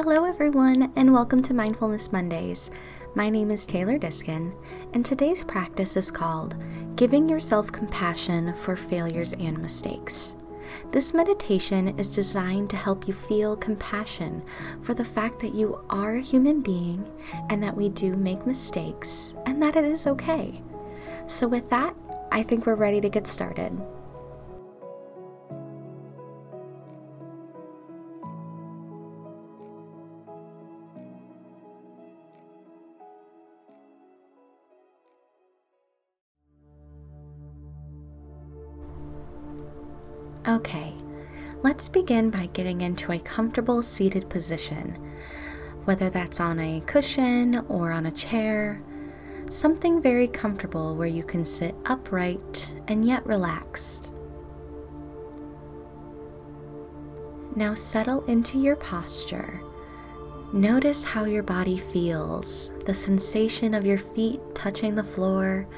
Hello, everyone, and welcome to Mindfulness Mondays. My name is Taylor Diskin, and today's practice is called Giving Yourself Compassion for Failures and Mistakes. This meditation is designed to help you feel compassion for the fact that you are a human being and that we do make mistakes and that it is okay. So, with that, I think we're ready to get started. Okay, let's begin by getting into a comfortable seated position, whether that's on a cushion or on a chair, something very comfortable where you can sit upright and yet relaxed. Now settle into your posture. Notice how your body feels the sensation of your feet touching the floor,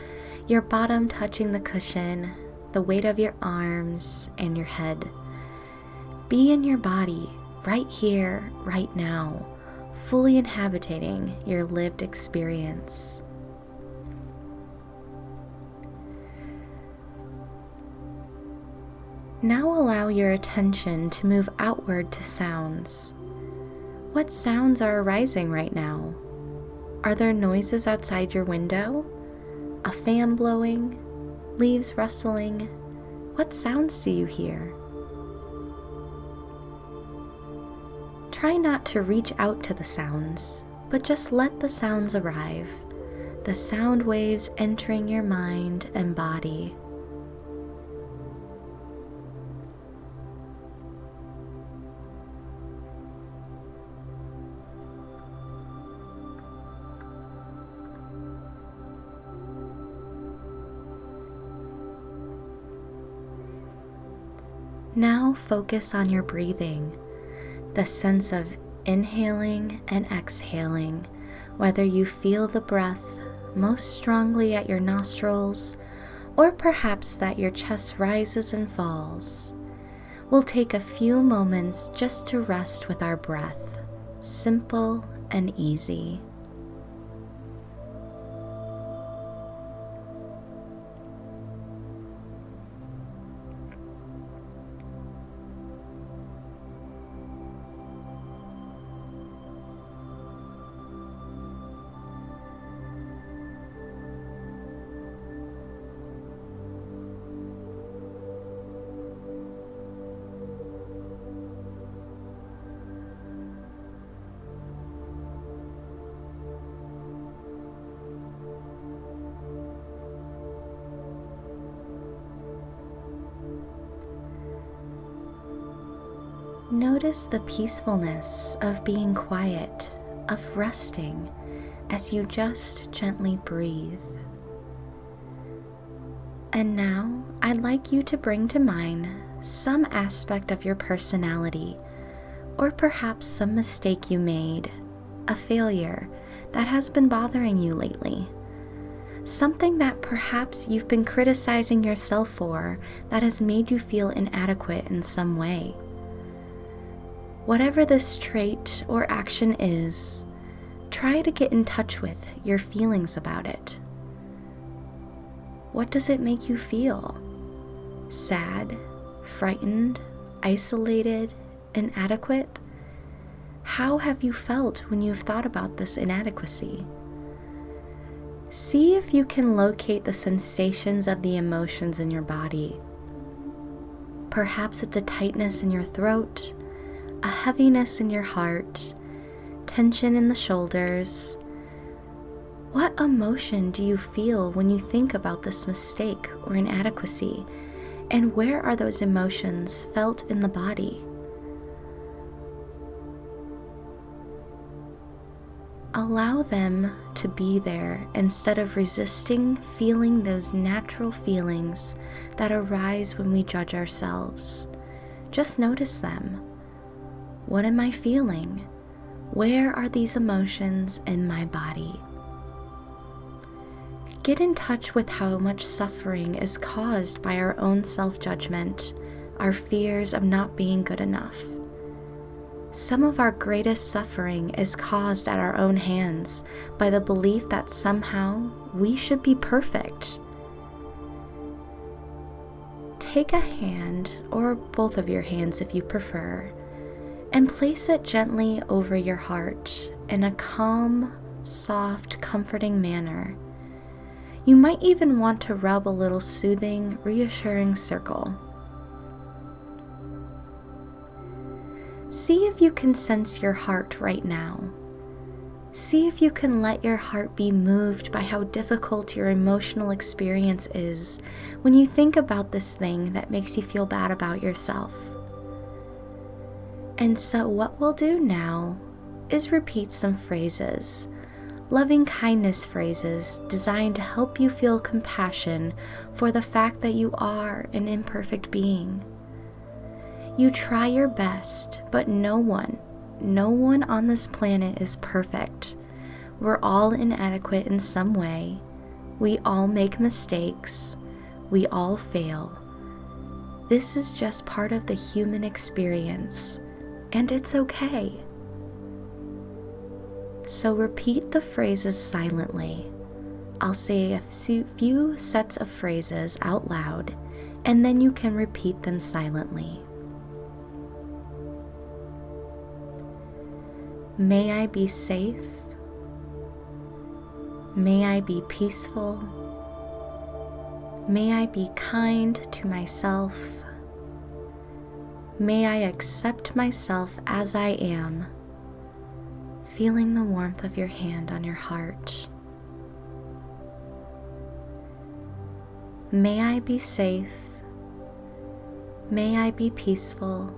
your bottom touching the cushion, the weight of your arms and your head. Be in your body right here, right now, fully inhabiting your lived experience. Now allow your attention to move outward to sounds. What sounds are arising right now? Are there noises outside your window? A fan blowing? Leaves rustling. What sounds do you hear? Try not to reach out to the sounds, but just let the sounds arrive, the sound waves entering your mind and body. Now focus on your breathing, the sense of inhaling and exhaling, whether you feel the breath most strongly at your nostrils or perhaps that your chest rises and falls. We'll take a few moments just to rest with our breath, simple and easy. Notice the peacefulness of being quiet, of resting, as you just gently breathe. And now I'd like you to bring to mind some aspect of your personality, or perhaps some mistake you made, a failure that has been bothering you lately. Something that perhaps you've been criticizing yourself for that has made you feel inadequate in some way. Whatever this trait or action is, try to get in touch with your feelings about it. What does it make you feel? Sad, frightened, isolated, inadequate? How have you felt when you've thought about this inadequacy? See if you can locate the sensations of the emotions in your body. Perhaps it's a tightness in your throat, a heaviness in your heart, tension in the shoulders. What emotion do you feel when you think about this mistake or inadequacy? And where are those emotions felt in the body? Allow them to be there instead of resisting feeling those natural feelings that arise when we judge ourselves. Just notice them. What am I feeling? Where are these emotions in my body? Get in touch with how much suffering is caused by our own self judgment, our fears of not being good enough. Some of our greatest suffering is caused at our own hands by the belief that somehow we should be perfect. Take a hand, or both of your hands if you prefer, and place it gently over your heart in a calm, soft, comforting manner. You might even want to rub a little soothing, reassuring circle. See if you can sense your heart right now. See if you can let your heart be moved by how difficult your emotional experience is when you think about this thing that makes you feel bad about yourself. And so, what we'll do now is repeat some phrases, loving kindness phrases designed to help you feel compassion for the fact that you are an imperfect being. You try your best, but no one, no one on this planet is perfect. We're all inadequate in some way. We all make mistakes. We all fail. This is just part of the human experience, and it's okay. So repeat the phrases silently. I'll say a few sets of phrases out loud, and then you can repeat them silently. May I be safe. May I be peaceful. May I be kind to myself. May I accept myself as I am, feeling the warmth of your hand on your heart. May I be safe. May I be peaceful.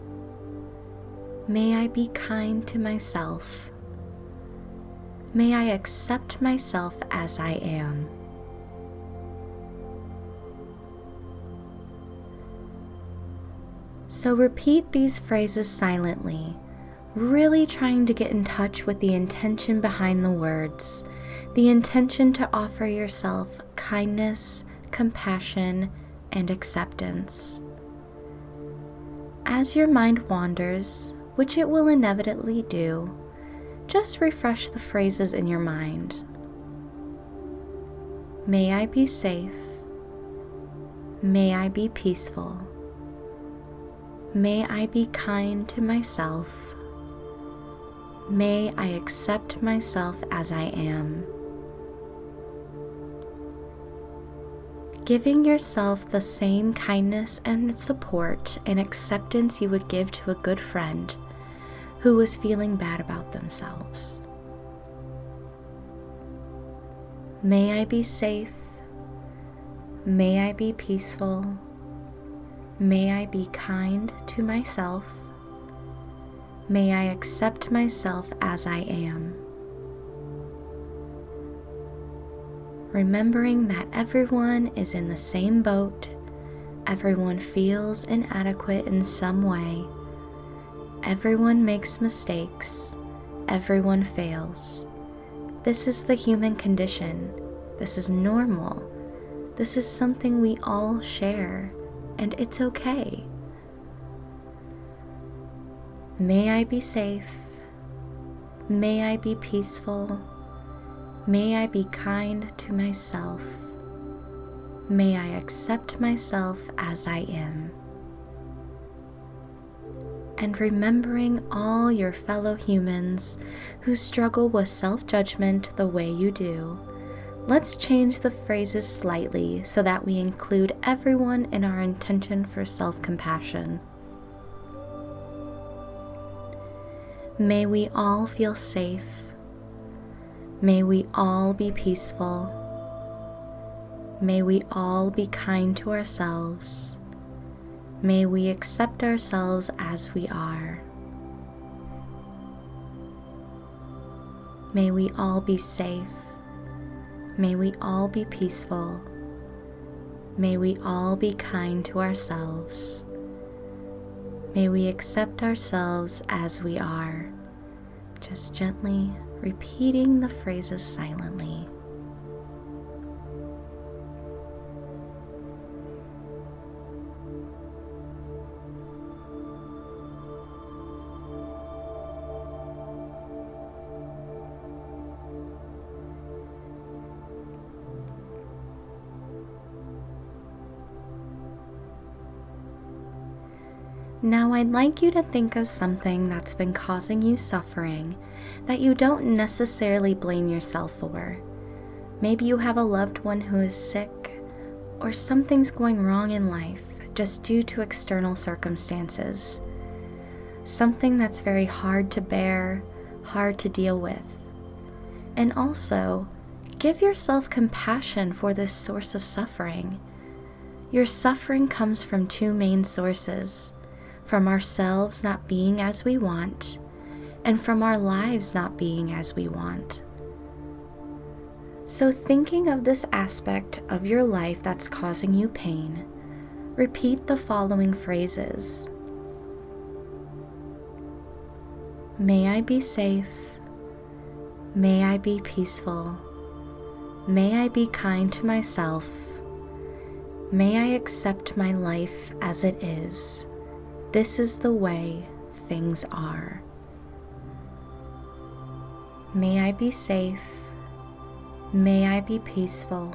May I be kind to myself. May I accept myself as I am. So repeat these phrases silently, really trying to get in touch with the intention behind the words, the intention to offer yourself kindness, compassion, and acceptance. As your mind wanders, which it will inevitably do, just refresh the phrases in your mind. May I be safe. May I be peaceful. May I be kind to myself. May I accept myself as I am. Giving yourself the same kindness and support and acceptance you would give to a good friend who was feeling bad about themselves. May I be safe. May I be peaceful. May I be kind to myself. May I accept myself as I am. remembering that everyone is in the same boat, everyone feels inadequate in some way, everyone makes mistakes, everyone fails. This is the human condition. This is normal. This is something we all share, and it's okay. May I be safe. May I be peaceful. May I be kind to myself. May I accept myself as I am. And remembering all your fellow humans who struggle with self judgment the way you do, let's change the phrases slightly so that we include everyone in our intention for self compassion. May we all feel safe May we all be peaceful. May we all be kind to ourselves. May we accept ourselves as we are. May we all be safe. May we all be peaceful. May we all be kind to ourselves. May we accept ourselves as we are, just gently repeating the phrases silently. Now, I'd like you to think of something that's been causing you suffering that you don't necessarily blame yourself for. Maybe you have a loved one who is sick, or something's going wrong in life just due to external circumstances. Something that's very hard to bear, hard to deal with. And also, give yourself compassion for this source of suffering. Your suffering comes from two main sources from ourselves not being as we want, and from our lives not being as we want. So, thinking of this aspect of your life that's causing you pain, repeat the following phrases May I be safe. May I be peaceful. May I be kind to myself. May I accept my life as it is. This is the way things are. May I be safe. May I be peaceful.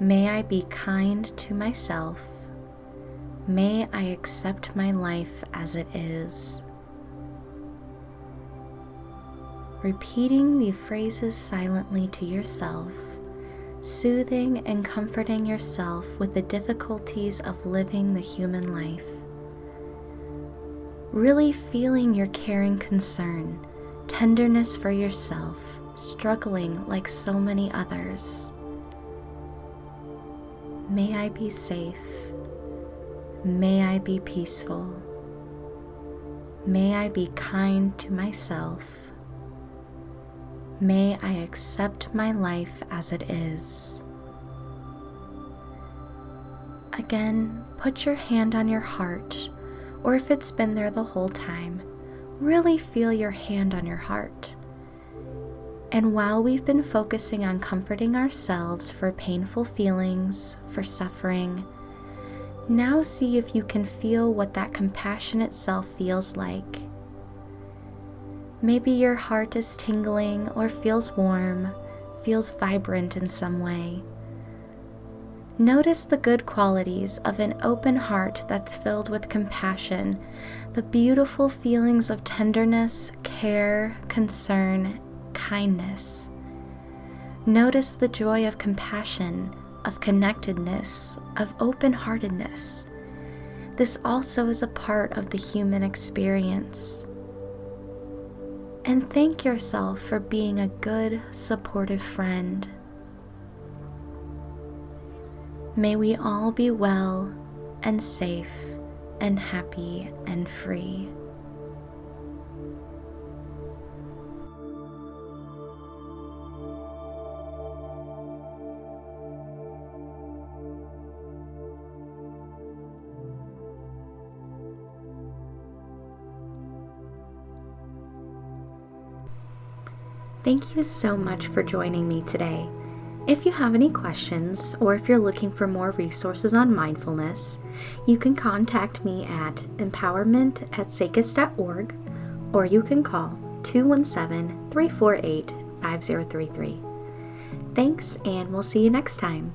May I be kind to myself. May I accept my life as it is. Repeating the phrases silently to yourself, soothing and comforting yourself with the difficulties of living the human life really feeling your caring concern, tenderness for yourself, struggling like so many others. May I be safe. May I be peaceful. May I be kind to myself. May I accept my life as it is. Again, put your hand on your heart or if it's been there the whole time, really feel your hand on your heart. And while we've been focusing on comforting ourselves for painful feelings, for suffering, now see if you can feel what that compassionate self feels like. Maybe your heart is tingling or feels warm, feels vibrant in some way. Notice the good qualities of an open heart that's filled with compassion, the beautiful feelings of tenderness, care, concern, kindness. Notice the joy of compassion, of connectedness, of open heartedness. This also is a part of the human experience. And thank yourself for being a good, supportive friend. May we all be well and safe and happy and free. Thank you so much for joining me today. If you have any questions or if you're looking for more resources on mindfulness, you can contact me at empowerment at sacis.org or you can call 217 348 5033. Thanks, and we'll see you next time.